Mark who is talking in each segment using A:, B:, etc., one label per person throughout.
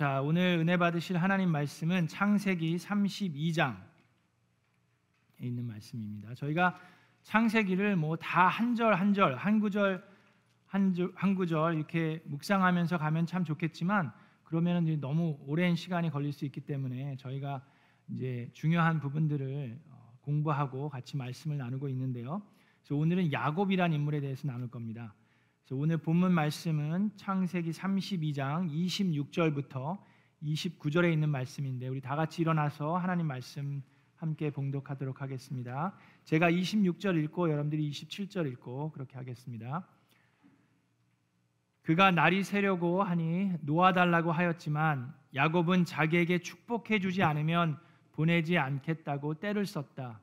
A: 자, 오늘 은혜 받으실 하나님 말씀은 창세기 32장에 있는 말씀입니다. 저희가 창세기를 뭐 다 한 절 한 절, 한 구절 한, 줄, 한 구절 이렇게 묵상하면서 가면 참 좋겠지만 그러면은 너무 오랜 시간이 걸릴 수 있기 때문에 저희가 이제 중요한 부분들을 어, 공부하고 같이 말씀을 나누고 있는데요. 그래서 오늘은 야곱이란 인물에 대해서 나눌 겁니다. 오늘 본문 말씀은 창세기 32장 26절부터 29절에 있는 말씀인데 우리 다 같이 일어나서 하나님 말씀 함께 봉독하도록 하겠습니다. 제가 26절 읽고 여러분들이 27절 읽고 그렇게 하겠습니다. 그가 날이 새려고 하니 놓아달라고 하였지만 야곱은 자기에게 축복해 주지 않으면 보내지 않겠다고 때를 썼다.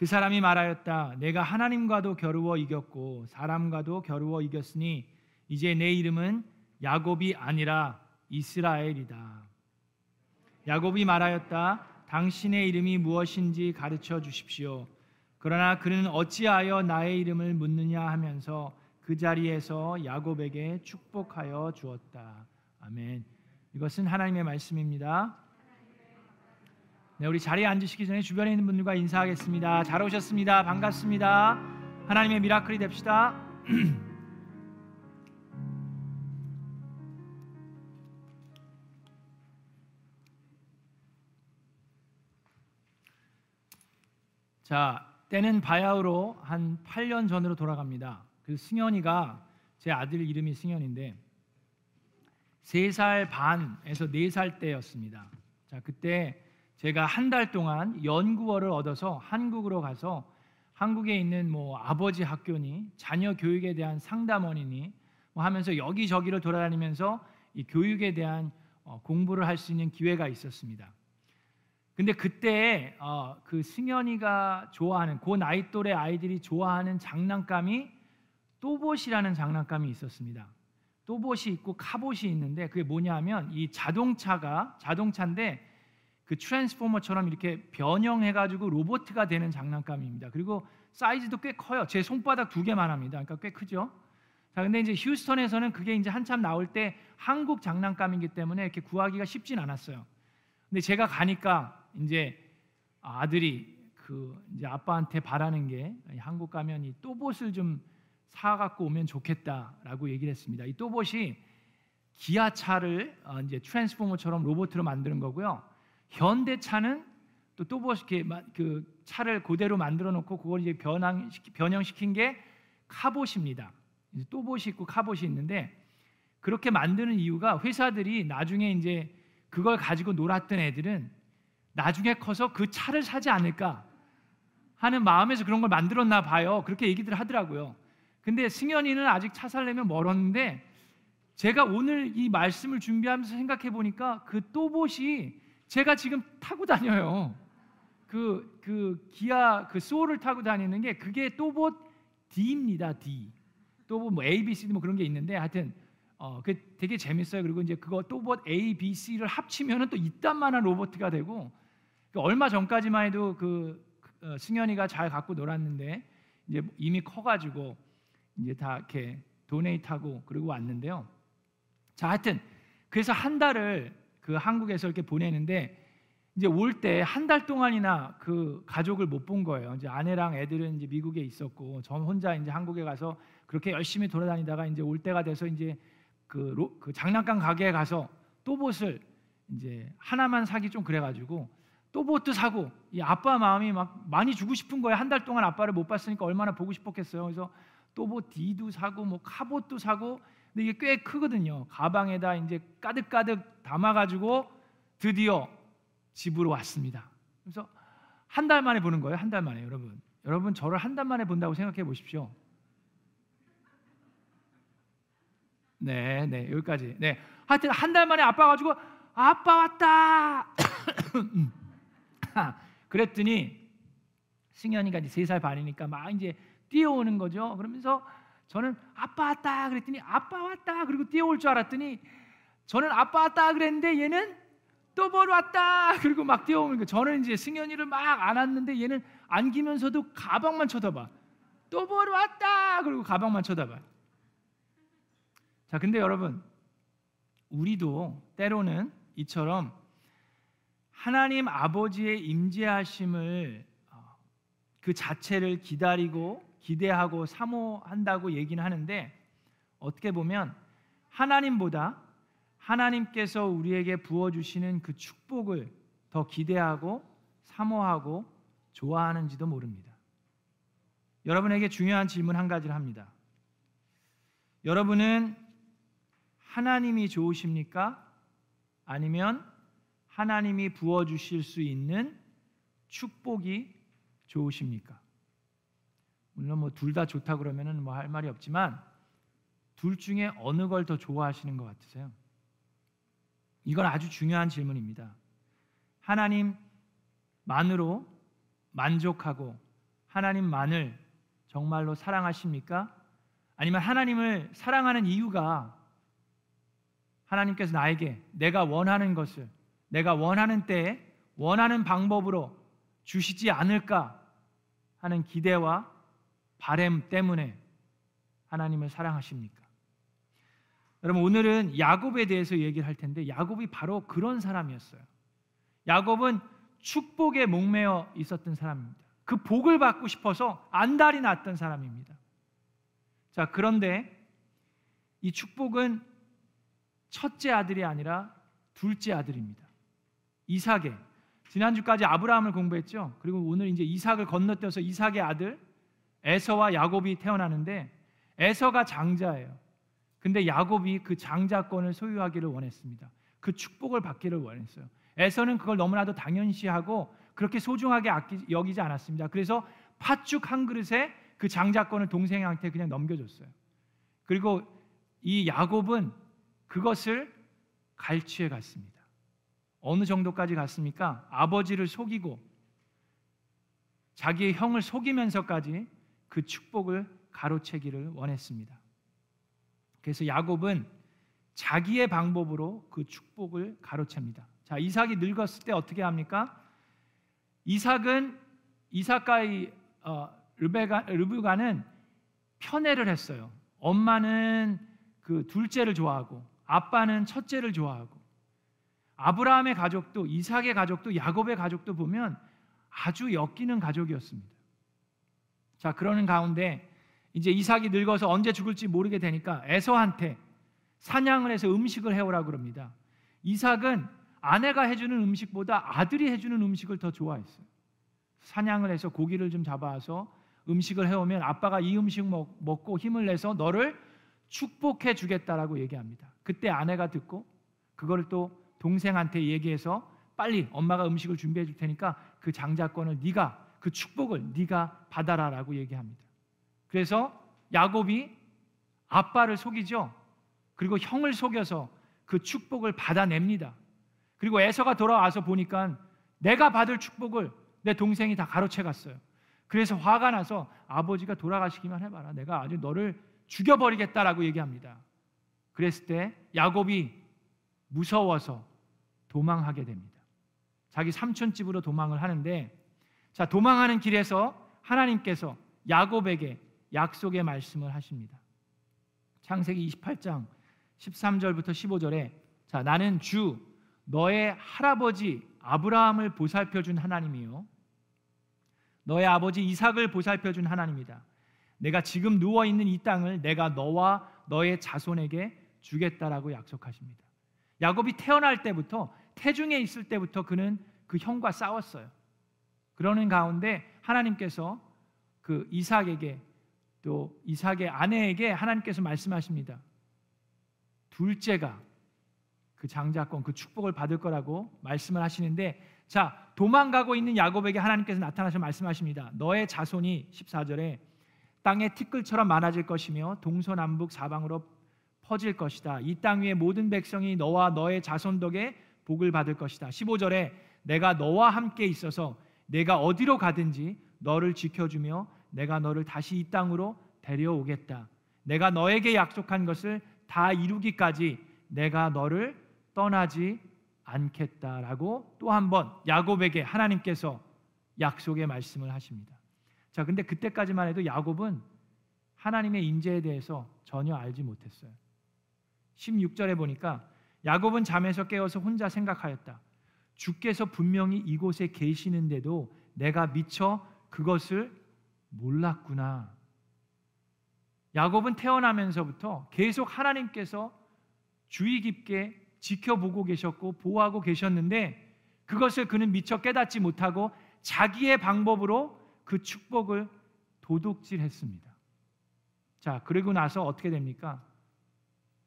A: 그 사람이 말하였다. 내가 하나님과도 겨루어 이겼고 사람과도 겨루어 이겼으니 이제 내 이름은 야곱이 아니라 이스라엘이다. 야곱이 말하였다. 당신의 이름이 무엇인지 가르쳐 주십시오. 그러나 그는 어찌하여 나의 이름을 묻느냐 하면서 그 자리에서 야곱에게 축복하여 주었다. 아멘. 이것은 하나님의 말씀입니다. 네, 우리 자리에 앉으시기 전에 주변에 있는 분들과 인사하겠습니다. 잘 오셨습니다. 반갑습니다. 하나님의 미라클이 됩시다. 자, 때는 바야흐로 한 8년 전으로 돌아갑니다. 그 승현이가 제 아들 이름이 승현인데 3살 반에서 4살 때였습니다. 자, 그때 제가 한 달 동안 연구원을 얻어서 한국으로 가서 한국에 있는 뭐 아버지 학교니 자녀 교육에 대한 상담원이니 뭐 하면서 여기저기를 돌아다니면서 이 교육에 대한 어, 공부를 할 수 있는 기회가 있었습니다. 근데 그때 어, 그 승현이가 좋아하는 그 나이 또래 아이들이 좋아하는 장난감이 또봇이라는 장난감이 있었습니다. 또봇이 있고 카봇이 있는데 그게 뭐냐면 이 자동차가 자동차인데 그 트랜스포머처럼 이렇게 변형해가지고 로보트가 되는 장난감입니다. 그리고 사이즈도 꽤 커요. 제 손바닥 두 개만 합니다. 그러니까 꽤 크죠. 자, 근데 이제 휴스턴에서는 그게 이제 한참 나올 때 한국 장난감이기 때문에 이렇게 구하기가 쉽진 않았어요. 근데 제가 가니까 이제 아들이 그 이제 아빠한테 바라는 게 한국 가면 이 또봇을 좀 사갖고 오면 좋겠다라고 얘기를 했습니다. 이 또봇이 기아차를 어, 이제 트랜스포머처럼 로봇으로 만드는 거고요. 현대차는 또 또봇이 그 차를 그대로 만들어 놓고 그걸 이제 변형 변형시킨 게 카봇입니다. 또봇이 있고 카봇이 있는데 그렇게 만드는 이유가 회사들이 나중에 이제 그걸 가지고 놀았던 애들은 나중에 커서 그 차를 사지 않을까 하는 마음에서 그런 걸 만들었나 봐요. 그렇게 얘기들 하더라고요. 근데 승현이는 아직 차 살려면 멀었는데 제가 오늘 이 말씀을 준비하면서 생각해 보니까 그 또봇이 제가 지금 타고 다녀요. 그, 그 기아 그 소를 타고 다니는 게 그게 또봇 D입니다. D. 또봇 뭐 A, B, C 뭐 그런 게 있는데 하여튼 어, 그 되게 재밌어요. 그리고 이제 그거 또봇 A, B, C를 합치면은 또 이딴만한 로봇가 되고 그 얼마 전까지만 해도 그 어, 승현이가 잘 갖고 놀았는데 이제 이미 커가지고 이제 다 이렇게 도네이트하고 그러고 왔는데요. 자, 하여튼 그래서 한 달을 그 한국에서 이렇게 보내는데 이제 올 때 한 달 동안이나 그 가족을 못 본 거예요. 이제 아내랑 애들은 이제 미국에 있었고 저 혼자 이제 한국에 가서 그렇게 열심히 돌아다니다가 이제 올 때가 돼서 이제 그, 로, 그 장난감 가게에 가서 또봇을 이제 하나만 사기 좀 그래가지고 또봇도 사고 이 아빠 마음이 막 많이 주고 싶은 거예요. 한 달 동안 아빠를 못 봤으니까 얼마나 보고 싶었겠어요. 그래서 또봇 D도 사고 뭐 카봇도 사고 근데 이게 꽤 크거든요. 가방에다 이제 가득가득 담아가지고 드디어 집으로 왔습니다. 그래서 한 달 만에 보는 거예요. 한 달 만에 여러분. 여러분 저를 한 달 만에 본다고 생각해 보십시오. 네, 네 여기까지. 네, 하여튼 한 달 만에 아빠 가지고 아빠 왔다. 그랬더니 승현이가 이제 세 살 반이니까 막 이제 뛰어오는 거죠. 그러면서 저는 아빠 왔다 그랬더니 아빠 왔다 그리고 뛰어올 줄 알았더니 저는 아빠 왔다 그랬는데 얘는 또뭘 왔다 그리고 막 뛰어오는 거. 저는 이제 승현이를 막 안았는데 얘는 안기면서도 가방만 쳐다봐. 또 보러 왔다. 그리고 가방만 쳐다봐요. 자, 근데 여러분, 우리도 때로는 이처럼 하나님 아버지의 임재하심을 어, 그 자체를 기다리고 기대하고 사모한다고 얘기는 하는데 어떻게 보면 하나님보다 하나님께서 우리에게 부어 주시는 그 축복을 더 기대하고 사모하고 좋아하는지도 모릅니다. 여러분에게 중요한 질문 한 가지를 합니다. 여러분은 하나님이 좋으십니까? 아니면 하나님이 부어 주실 수 있는 축복이 좋으십니까? 물론 뭐 둘 다 좋다 그러면은 뭐 할 말이 없지만 둘 중에 어느 걸 더 좋아하시는 것 같으세요? 이건 아주 중요한 질문입니다. 하나님만으로 만족하고 하나님만을 정말로 사랑하십니까? 아니면 하나님을 사랑하는 이유가 하나님께서 나에게 내가 원하는 것을 내가 원하는 때에 원하는 방법으로 주시지 않을까 하는 기대와 바램 때문에 하나님을 사랑하십니까? 여러분 오늘은 야곱에 대해서 얘기를 할 텐데 야곱이 바로 그런 사람이었어요. 야곱은 축복에 목매어 있었던 사람입니다. 그 복을 받고 싶어서 안달이 났던 사람입니다. 자, 그런데 이 축복은 첫째 아들이 아니라 둘째 아들입니다. 이삭의 지난주까지 아브라함을 공부했죠. 그리고 오늘 이제 이삭을 건너뛰어서 이삭의 아들 에서와 야곱이 태어나는데 에서가 장자예요. 근데 야곱이 그 장자권을 소유하기를 원했습니다. 그 축복을 받기를 원했어요. 에서는 그걸 너무나도 당연시하고 그렇게 소중하게 아끼, 여기지 않았습니다. 그래서 팥죽 한 그릇에 그 장자권을 동생한테 그냥 넘겨줬어요. 그리고 이 야곱은 그것을 갈취해 갔습니다. 어느 정도까지 갔습니까? 아버지를 속이고 자기의 형을 속이면서까지 그 축복을 가로채기를 원했습니다. 그래서 야곱은 자기의 방법으로 그 축복을 가로챕니다. 자, 이삭이 늙었을 때 어떻게 합니까? 이삭은 이삭과 어, 르베가, 르브가는 편애를 했어요. 엄마는 그 둘째를 좋아하고 아빠는 첫째를 좋아하고 아브라함의 가족도 이삭의 가족도 야곱의 가족도 보면 아주 엮이는 가족이었습니다. 자, 그러는 가운데 이제 이삭이 늙어서 언제 죽을지 모르게 되니까 에서한테 사냥을 해서 음식을 해오라 그럽니다. 이삭은 아내가 해주는 음식보다 아들이 해주는 음식을 더 좋아했어요. 사냥을 해서 고기를 좀 잡아서 음식을 해오면 아빠가 이 음식 먹, 먹고 힘을 내서 너를 축복해 주겠다라고 얘기합니다. 그때 아내가 듣고 그거를 또 동생한테 얘기해서 빨리 엄마가 음식을 준비해 줄 테니까 그 장자권을 네가 그 축복을 네가 받아라라고 얘기합니다. 그래서 야곱이 아빠를 속이죠. 그리고 형을 속여서 그 축복을 받아냅니다. 그리고 에서가 돌아와서 보니까 내가 받을 축복을 내 동생이 다 가로채 갔어요. 그래서 화가 나서 아버지가 돌아가시기만 해봐라. 내가 아주 너를 죽여버리겠다라고 얘기합니다. 그랬을 때 야곱이 무서워서 도망하게 됩니다. 자기 삼촌 집으로 도망을 하는데 자 도망하는 길에서 하나님께서 야곱에게 약속의 말씀을 하십니다. 창세기 28장 13절부터 15절에 자 나는 주 너의 할아버지 아브라함을 보살펴 준 하나님이요 너의 아버지 이삭을 보살펴 준 하나님이다. 내가 지금 누워 있는 이 땅을 내가 너와 너의 자손에게 주겠다라고 약속하십니다. 야곱이 태어날 때부터 태중에 있을 때부터 그는 그 형과 싸웠어요. 그러는 가운데 하나님께서 그 이삭에게 또 이삭의 아내에게 하나님께서 말씀하십니다. 둘째가 그 장자권 그 축복을 받을 거라고 말씀을 하시는데 자 도망가고 있는 야곱에게 하나님께서 나타나셔 말씀하십니다. 너의 자손이 14절에 땅의 티끌처럼 많아질 것이며 동서남북 사방으로 퍼질 것이다. 이 땅 위의 모든 백성이 너와 너의 자손 덕에 복을 받을 것이다. 15절에 내가 너와 함께 있어서 내가 어디로 가든지 너를 지켜주며 내가 너를 다시 이 땅으로 데려오겠다. 내가 너에게 약속한 것을 다 이루기까지 내가 너를 떠나지 않겠다라고 또 한 번 야곱에게 하나님께서 약속의 말씀을 하십니다. 자, 근데 그때까지만 해도 야곱은 하나님의 인재에 대해서 전혀 알지 못했어요. 16절에 보니까 야곱은 잠에서 깨어서 혼자 생각하였다. 주께서 분명히 이곳에 계시는데도 내가 미처 그것을 몰랐구나. 야곱은 태어나면서부터 계속 하나님께서 주의 깊게 지켜보고 계셨고 보호하고 계셨는데 그것을 그는 미처 깨닫지 못하고 자기의 방법으로 그 축복을 도둑질했습니다. 자, 그리고 나서 어떻게 됩니까?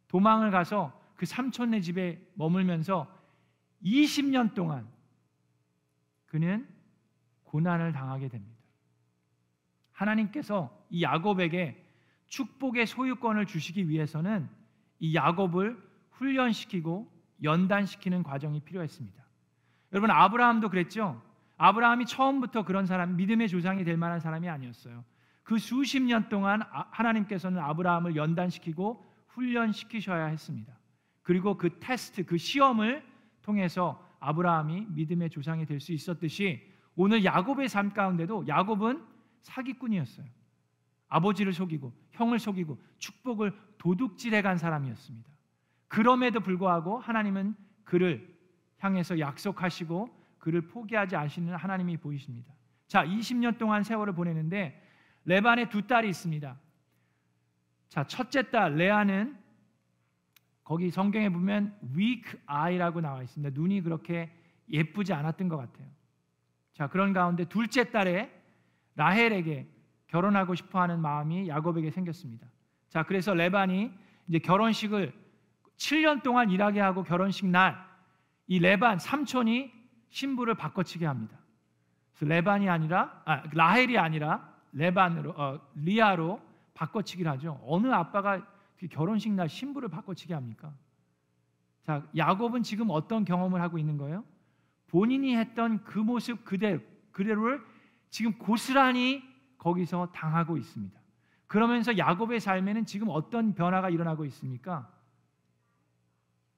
A: 도망을 가서 그 삼촌네 집에 머물면서 20년 동안 그는 고난을 당하게 됩니다. 하나님께서 이 야곱에게 축복의 소유권을 주시기 위해서는 이 야곱을 훈련시키고 연단시키는 과정이 필요했습니다. 여러분 아브라함도 그랬죠. 아브라함이 처음부터 그런 사람 믿음의 조상이 될 만한 사람이 아니었어요. 그 수십 년 동안 아, 하나님께서는 아브라함을 연단시키고 훈련시키셔야 했습니다. 그리고 그 테스트, 그 시험을 통해서 아브라함이 믿음의 조상이 될 수 있었듯이 오늘 야곱의 삶 가운데도 야곱은 사기꾼이었어요. 아버지를 속이고 형을 속이고 축복을 도둑질해 간 사람이었습니다. 그럼에도 불구하고 하나님은 그를 향해서 약속하시고 그를 포기하지 않으시는 하나님이 보이십니다. 자, 20년 동안 세월을 보내는데 레반의 두 딸이 있습니다. 자, 첫째 딸 레아는 거기 성경에 보면 weak eye라고 나와 있습니다. 눈이 그렇게 예쁘지 않았던 것 같아요. 자, 그런 가운데 둘째 딸의 라헬에게 결혼하고 싶어 하는 마음이 야곱에게 생겼습니다. 자, 그래서 레반이 이제 결혼식을 7년 동안 일하게 하고 결혼식 날 이 레반 삼촌이 신부를 바꿔치게 합니다. 그래서 레반이 아니라 아, 라헬이 아니라 레반으로 어, 리아로 바꿔치기를 하죠. 어느 아빠가 결혼식 날 신부를 바꿔치게 합니까? 자, 야곱은 지금 어떤 경험을 하고 있는 거예요? 본인이 했던 그 모습 그대로 그대로를 지금 고스란히 거기서 당하고 있습니다. 그러면서 야곱의 삶에는 지금 어떤 변화가 일어나고 있습니까?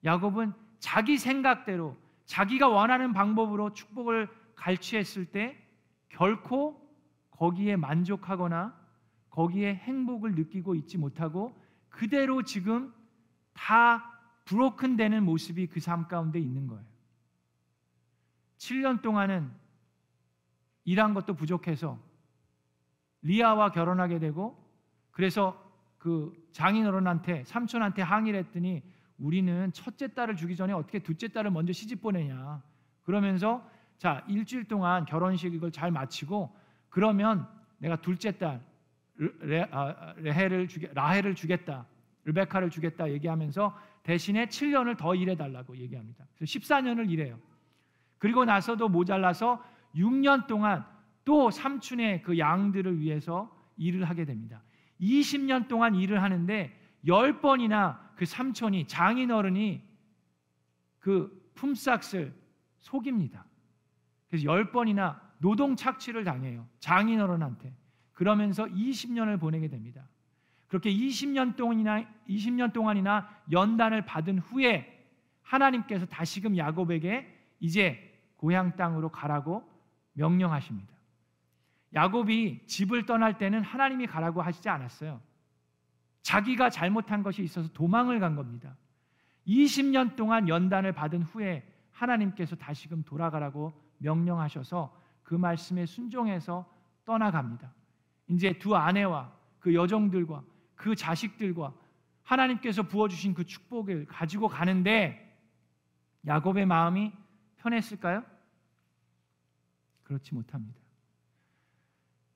A: 야곱은 자기 생각대로 자기가 원하는 방법으로 축복을 갈취했을 때 결코 거기에 만족하거나 거기에 행복을 느끼고 있지 못하고 그대로 지금 다 브로큰 되는 모습이 그 삶 가운데 있는 거예요. 7년 동안은 일한 것도 부족해서 리아와 결혼하게 되고 그래서 그 장인어른한테 삼촌한테 항의를 했더니 우리는 첫째 딸을 주기 전에 어떻게 둘째 딸을 먼저 시집 보내냐 그러면서 자 일주일 동안 결혼식 이걸 잘 마치고 그러면 내가 둘째 딸 레, 아, 레헬을 주게, 라헬을 주겠다 르베카를 주겠다 얘기하면서 대신에 7년을 더 일해 달라고 얘기합니다. 그래서 14년을 일해요. 그리고 나서도 모자라서 6년 동안 또 삼촌의 그 양들을 위해서 일을 하게 됩니다. 20년 동안 일을 하는데 10번이나 그 삼촌이 장인어른이 그 품삯을 속입니다. 그래서 10번이나 노동 착취를 당해요. 장인어른한테. 그러면서 20년을 보내게 됩니다. 그렇게 20년 동안이나 20년 동안이나 연단을 받은 후에 하나님께서 다시금 야곱에게 이제 고향 땅으로 가라고 명령하십니다. 야곱이 집을 떠날 때는 하나님이 가라고 하시지 않았어요. 자기가 잘못한 것이 있어서 도망을 간 겁니다. 20년 동안 연단을 받은 후에 하나님께서 다시금 돌아가라고 명령하셔서 그 말씀에 순종해서 떠나갑니다. 이제 두 아내와 그 여종들과 그 자식들과 하나님께서 부어주신 그 축복을 가지고 가는데 야곱의 마음이 편했을까요? 그렇지 못합니다.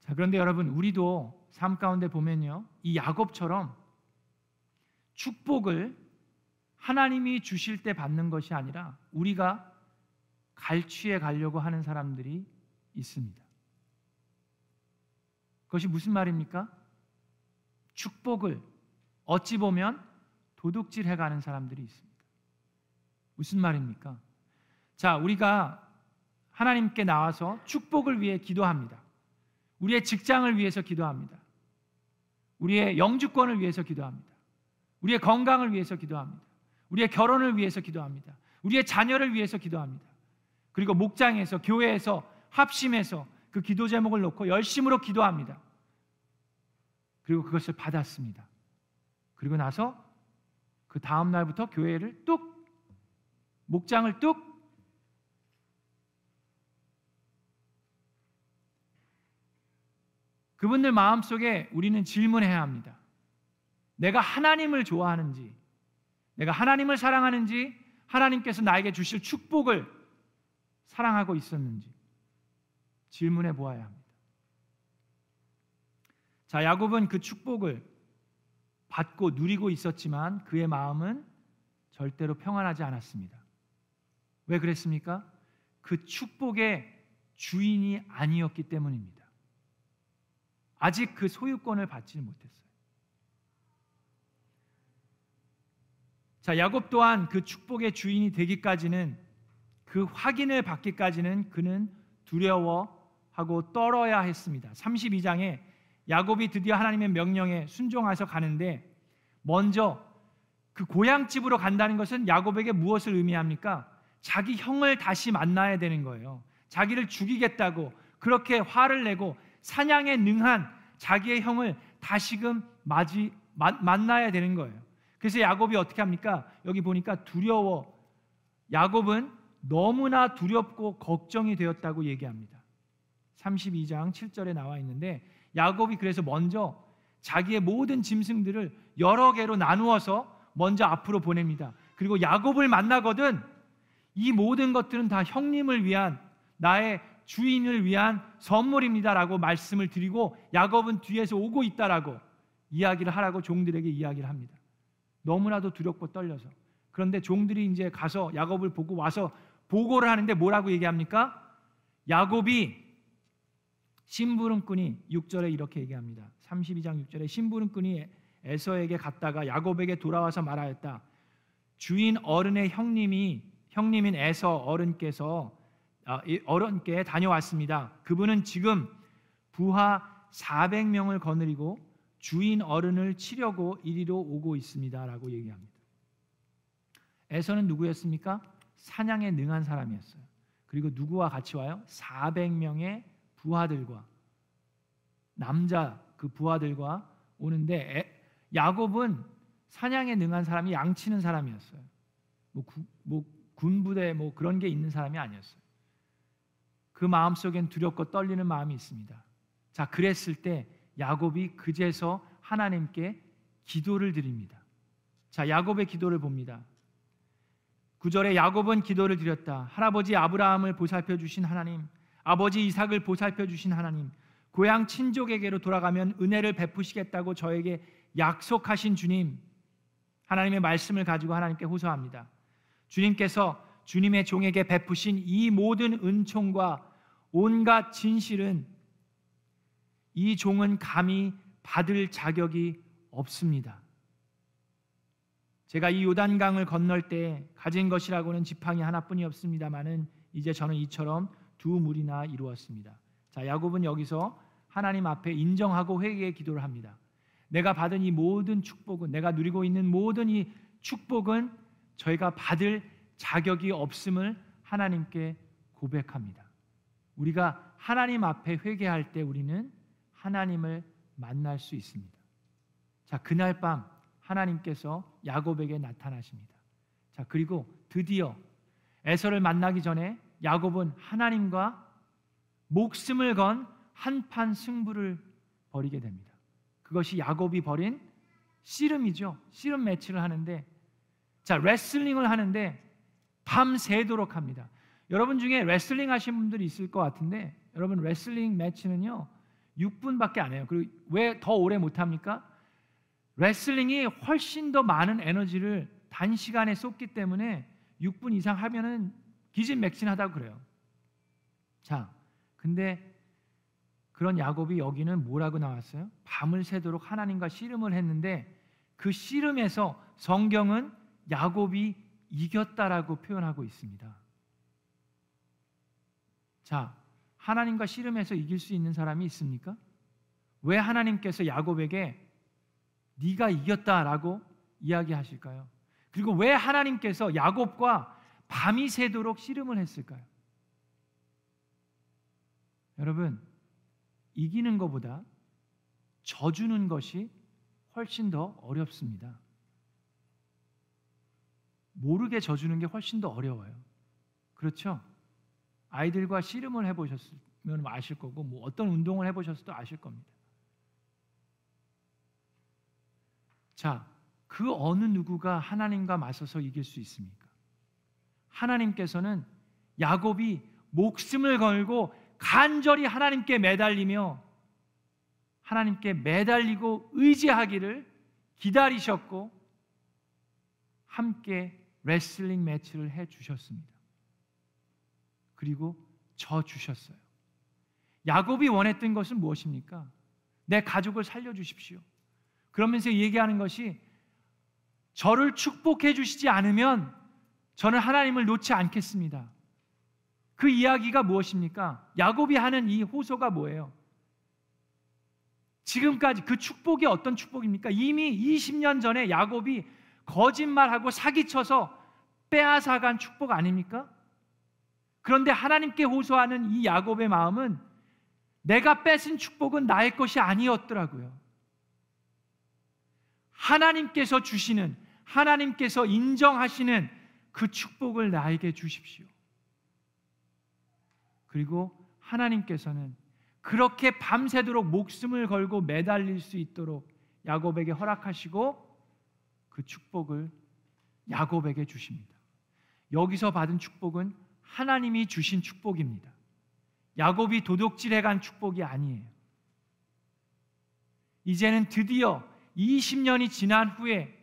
A: 자, 그런데 여러분, 우리도 삶 가운데 보면요. 이 야곱처럼 축복을 하나님이 주실 때 받는 것이 아니라 우리가 갈취해 가려고 하는 사람들이 있습니다. 그것이 무슨 말입니까? 축복을 어찌 보면 도둑질 해 가는 사람들이 있습니다. 무슨 말입니까? 자, 우리가 하나님께 나와서 축복을 위해 기도합니다. 우리의 직장을 위해서 기도합니다. 우리의 영주권을 위해서 기도합니다. 우리의 건강을 위해서 기도합니다. 우리의 결혼을 위해서 기도합니다. 우리의 자녀를 위해서 기도합니다. 그리고 목장에서 교회에서 합심해서 그 기도 제목을 놓고 열심으로 기도합니다. 그리고 그것을 받았습니다. 그리고 나서 그 다음 날부터 교회를 뚝 목장을 뚝 그분들 마음속에 우리는 질문해야 합니다. 내가 하나님을 좋아하는지, 내가 하나님을 사랑하는지, 하나님께서 나에게 주실 축복을 사랑하고 있었는지 질문해 보아야 합니다. 자, 야곱은 그 축복을 받고 누리고 있었지만 그의 마음은 절대로 평안하지 않았습니다. 왜 그랬습니까? 그 축복의 주인이 아니었기 때문입니다. 아직 그 소유권을 받지는 못했어요. 자, 야곱 또한 그 축복의 주인이 되기까지는 그 확인을 받기까지는 그는 두려워 하고 떨어야 했습니다. 32장에 야곱이 드디어 하나님의 명령에 순종해서 가는데 먼저 그 고향집으로 간다는 것은 야곱에게 무엇을 의미합니까? 자기 형을 다시 만나야 되는 거예요. 자기를 죽이겠다고 그렇게 화를 내고 사냥에 능한 자기의 형을 다시금 맞이 마, 만나야 되는 거예요. 그래서 야곱이 어떻게 합니까? 여기 보니까 두려워. 야곱은 너무나 두렵고 걱정이 되었다고 얘기합니다. 32장 7절에 나와 있는데 야곱이 그래서 먼저 자기의 모든 짐승들을 여러 개로 나누어서 먼저 앞으로 보냅니다. 그리고 야곱을 만나거든 이 모든 것들은 다 형님을 위한 나의 주인을 위한 선물입니다라고 말씀을 드리고 야곱은 뒤에서 오고 있다라고 이야기를 하라고 종들에게 이야기를 합니다. 너무나도 두렵고 떨려서. 그런데 종들이 이제 가서 야곱을 보고 와서 보고를 하는데 뭐라고 얘기합니까? 야곱이 심부름꾼이 6절에 이렇게 얘기합니다. 32장 6절에 심부름꾼이 에서에게 갔다가 야곱에게 돌아와서 말하였다. 주인 어른의 형님이 형님인 에서 어른께서 아, 어른께 다녀왔습니다. 그분은 지금 부하 400명을 거느리고 주인 어른을 치려고 이리로 오고 있습니다라고 얘기합니다. 에서는 누구였습니까? 사냥에 능한 사람이었어요. 그리고 누구와 같이 와요? 400명의 부하들과 남자 그 부하들과 오는데 야곱은 사냥에 능한 사람이 양치는 사람이었어요. 뭐, 구, 뭐 군부대 뭐 그런 게 있는 사람이 아니었어요. 그 마음 속엔 두렵고 떨리는 마음이 있습니다. 자, 그랬을 때 야곱이 그제서 하나님께 기도를 드립니다. 자, 야곱의 기도를 봅니다. 9절에 야곱은 기도를 드렸다. 할아버지 아브라함을 보살펴 주신 하나님, 아버지 이삭을 보살펴 주신 하나님, 고향 친족에게로 돌아가면 은혜를 베푸시겠다고 저에게 약속하신 주님, 하나님의 말씀을 가지고 하나님께 호소합니다. 주님께서 주님의 종에게 베푸신 이 모든 은총과 온갖 진실은 이 종은 감히 받을 자격이 없습니다. 제가 이 요단강을 건널 때 가진 것이라고는 지팡이 하나뿐이 없습니다만은 이제 저는 이처럼 두 물이나 이루었습니다. 자, 야곱은 여기서 하나님 앞에 인정하고 회개의 기도를 합니다. 내가 받은 이 모든 축복은 내가 누리고 있는 모든 이 축복은 저희가 받을 자격이 없음을 하나님께 고백합니다. 우리가 하나님 앞에 회개할 때 우리는 하나님을 만날 수 있습니다. 자, 그날 밤 하나님께서 야곱에게 나타나십니다. 자, 그리고 드디어 에서를 만나기 전에 야곱은 하나님과 목숨을 건 한판 승부를 벌이게 됩니다. 그것이 야곱이 벌인 씨름이죠. 씨름 매치를 하는데 자, 레슬링을 하는데 밤새도록 합니다. 여러분 중에 레슬링 하신 분들이 있을 것 같은데 여러분 레슬링 매치는요 6분밖에 안 해요. 그리고 왜 더 오래 못 합니까? 레슬링이 훨씬 더 많은 에너지를 단시간에 쏟기 때문에 6분 이상 하면은 기진맥진하다고 그래요. 자, 근데 그런 야곱이 여기는 뭐라고 나왔어요? 밤을 새도록 하나님과 씨름을 했는데 그 씨름에서 성경은 야곱이 이겼다라고 표현하고 있습니다. 자, 하나님과 씨름해서 이길 수 있는 사람이 있습니까? 왜 하나님께서 야곱에게 네가 이겼다라고 이야기하실까요? 그리고 왜 하나님께서 야곱과 밤이 새도록 씨름을 했을까요? 여러분 이기는 것보다 져주는 것이 훨씬 더 어렵습니다. 모르게 져주는 게 훨씬 더 어려워요. 그렇죠? 아이들과 씨름을 해보셨으면 아실 거고, 뭐 어떤 운동을 해보셨어도 아실 겁니다. 자, 그 어느 누구가 하나님과 맞서서 이길 수 있습니까? 하나님께서는 야곱이 목숨을 걸고 간절히 하나님께 매달리며 하나님께 매달리고 의지하기를 기다리셨고 함께 레슬링 매치를 해 주셨습니다. 그리고 져 주셨어요. 야곱이 원했던 것은 무엇입니까? 내 가족을 살려 주십시오. 그러면서 얘기하는 것이 저를 축복해 주시지 않으면 저는 하나님을 놓지 않겠습니다. 그 이야기가 무엇입니까? 야곱이 하는 이 호소가 뭐예요? 지금까지 그 축복이 어떤 축복입니까? 이미 20년 전에 야곱이 거짓말하고 사기쳐서 빼앗아간 축복 아닙니까? 그런데 하나님께 호소하는 이 야곱의 마음은 내가 뺏은 축복은 나의 것이 아니었더라고요. 하나님께서 주시는 하나님께서 인정하시는 그 축복을 나에게 주십시오. 그리고 하나님께서는 그렇게 밤새도록 목숨을 걸고 매달릴 수 있도록 야곱에게 허락하시고 그 축복을 야곱에게 주십니다. 여기서 받은 축복은 하나님이 주신 축복입니다. 야곱이 도둑질해 간 축복이 아니에요. 이제는 드디어 20년이 지난 후에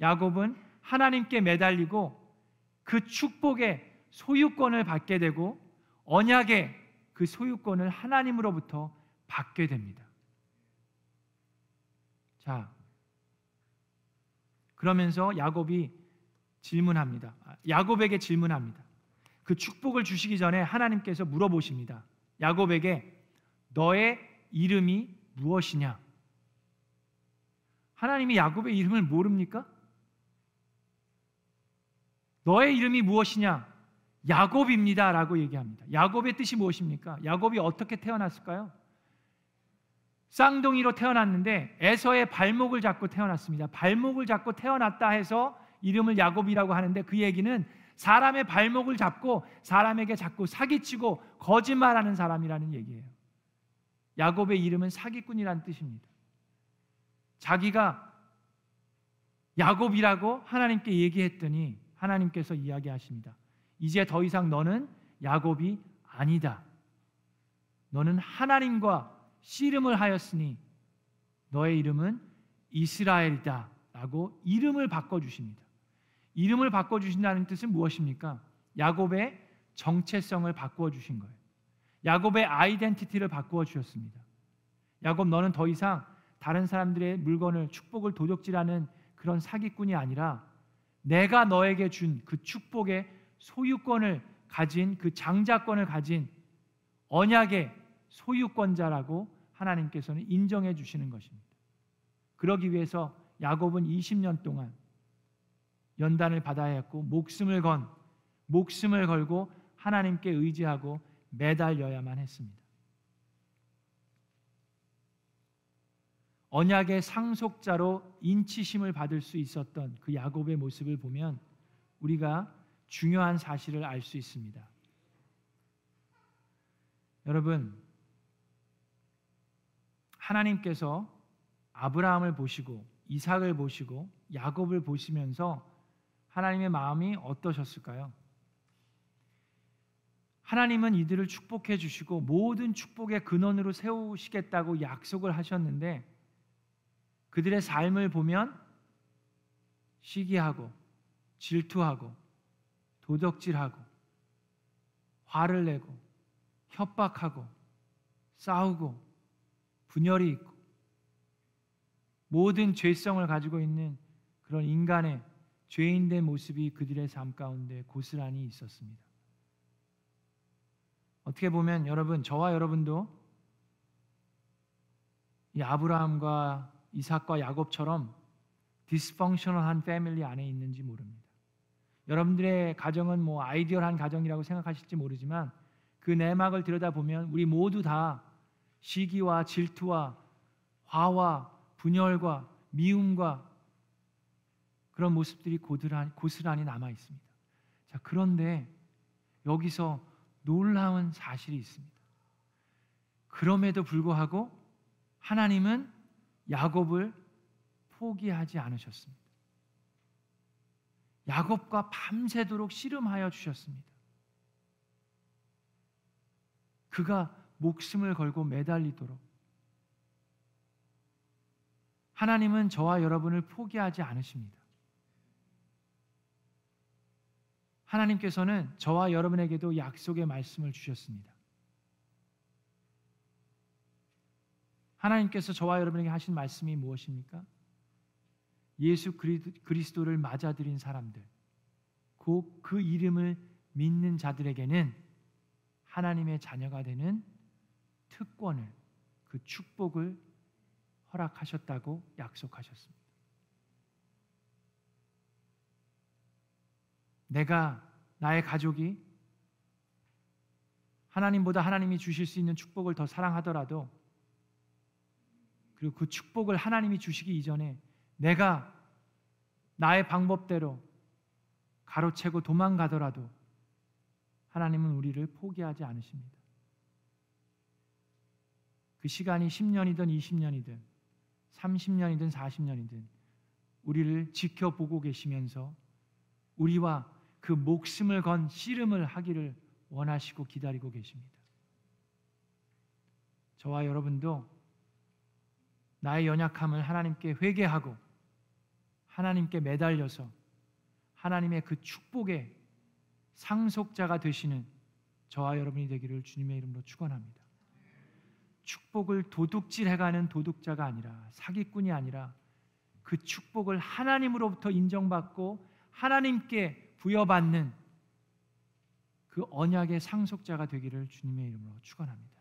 A: 야곱은 하나님께 매달리고 그 축복의 소유권을 받게 되고 언약의 그 소유권을 하나님으로부터 받게 됩니다. 자, 그러면서 야곱이 질문합니다. 아, 야곱에게 질문합니다. 그 축복을 주시기 전에 하나님께서 물어보십니다. 야곱에게 너의 이름이 무엇이냐? 하나님이 야곱의 이름을 모릅니까? 너의 이름이 무엇이냐? 야곱입니다 라고 얘기합니다. 야곱의 뜻이 무엇입니까? 야곱이 어떻게 태어났을까요? 쌍둥이로 태어났는데 에서의 발목을 잡고 태어났습니다. 발목을 잡고 태어났다 해서 이름을 야곱이라고 하는데 그 얘기는 사람의 발목을 잡고 사람에게 자꾸 사기치고 거짓말하는 사람이라는 얘기예요. 야곱의 이름은 사기꾼이라는 뜻입니다. 자기가 야곱이라고 하나님께 얘기했더니 하나님께서 이야기하십니다. 이제 더 이상 너는 야곱이 아니다. 너는 하나님과 씨름을 하였으니 너의 이름은 이스라엘이다. 라고 이름을 바꿔 주십니다. 이름을 바꿔 주신다는 뜻은 무엇입니까? 야곱의 정체성을 바꾸어 주신 거예요. 야곱의 아이덴티티를 바꾸어 주셨습니다. 야곱 너는 더 이상 다른 사람들의 물건을 축복을 도둑질하는 그런 사기꾼이 아니라 내가 너에게 준 그 축복의 소유권을 가진 그 장자권을 가진 언약의 소유권자라고 하나님께서는 인정해 주시는 것입니다. 그러기 위해서 야곱은 20년 동안 연단을 받아야 했고 목숨을 건 목숨을 걸고 하나님께 의지하고 매달려야만 했습니다. 언약의 상속자로 인치심을 받을 수 있었던 그 야곱의 모습을 보면 우리가 중요한 사실을 알 수 있습니다. 여러분, 하나님께서 아브라함을 보시고 이삭을 보시고 야곱을 보시면서 하나님의 마음이 어떠셨을까요? 하나님은 이들을 축복해 주시고 모든 축복의 근원으로 세우시겠다고 약속을 하셨는데 그들의 삶을 보면 시기하고 질투하고 도덕질하고 화를 내고 협박하고 싸우고 분열이 있고 모든 죄성을 가지고 있는 그런 인간의 죄인된 모습이 그들의 삶 가운데 고스란히 있었습니다. 어떻게 보면 여러분 저와 여러분도 이 아브라함과 이삭과 야곱처럼 디스펑셔널한 패밀리 안에 있는지 모릅니다. 여러분들의 가정은 뭐 아이디얼한 가정이라고 생각하실지 모르지만 그 내막을 들여다보면 우리 모두 다 시기와 질투와 화와 분열과 미움과 그런 모습들이 고스란히, 남아 있습니다. 자, 그런데 여기서 놀라운 사실이 있습니다. 그럼에도 불구하고 하나님은 야곱을 포기하지 않으셨습니다. 야곱과 밤새도록 씨름하여 주셨습니다. 그가 목숨을 걸고 매달리도록 하나님은 저와 여러분을 포기하지 않으십니다. 하나님께서는 저와 여러분에게도 약속의 말씀을 주셨습니다. 하나님께서 저와 여러분에게 하신 말씀이 무엇입니까? 예수 그리스도를 맞아들인 사람들, 곧 그 이름을 믿는 자들에게는 하나님의 자녀가 되는 특권을, 그 축복을 허락하셨다고 약속하셨습니다. 내가 나의 가족이 하나님보다 하나님이 주실 수 있는 축복을 더 사랑하더라도 그리고 그 축복을 하나님이 주시기 이전에 내가 나의 방법대로 가로채고 도망가더라도 하나님은 우리를 포기하지 않으십니다. 그 시간이 10년이든 20년이든 30년이든 40년이든 우리를 지켜보고 계시면서 우리와 그 목숨을 건 씨름을 하기를 원하시고 기다리고 계십니다. 저와 여러분도 나의 연약함을 하나님께 회개하고 하나님께 매달려서 하나님의 그 축복의 상속자가 되시는 저와 여러분이 되기를 주님의 이름으로 축원합니다. 축복을 도둑질해가는 도둑자가 아니라 사기꾼이 아니라 그 축복을 하나님으로부터 인정받고 하나님께 부여받는 그 언약의 상속자가 되기를 주님의 이름으로 축원합니다.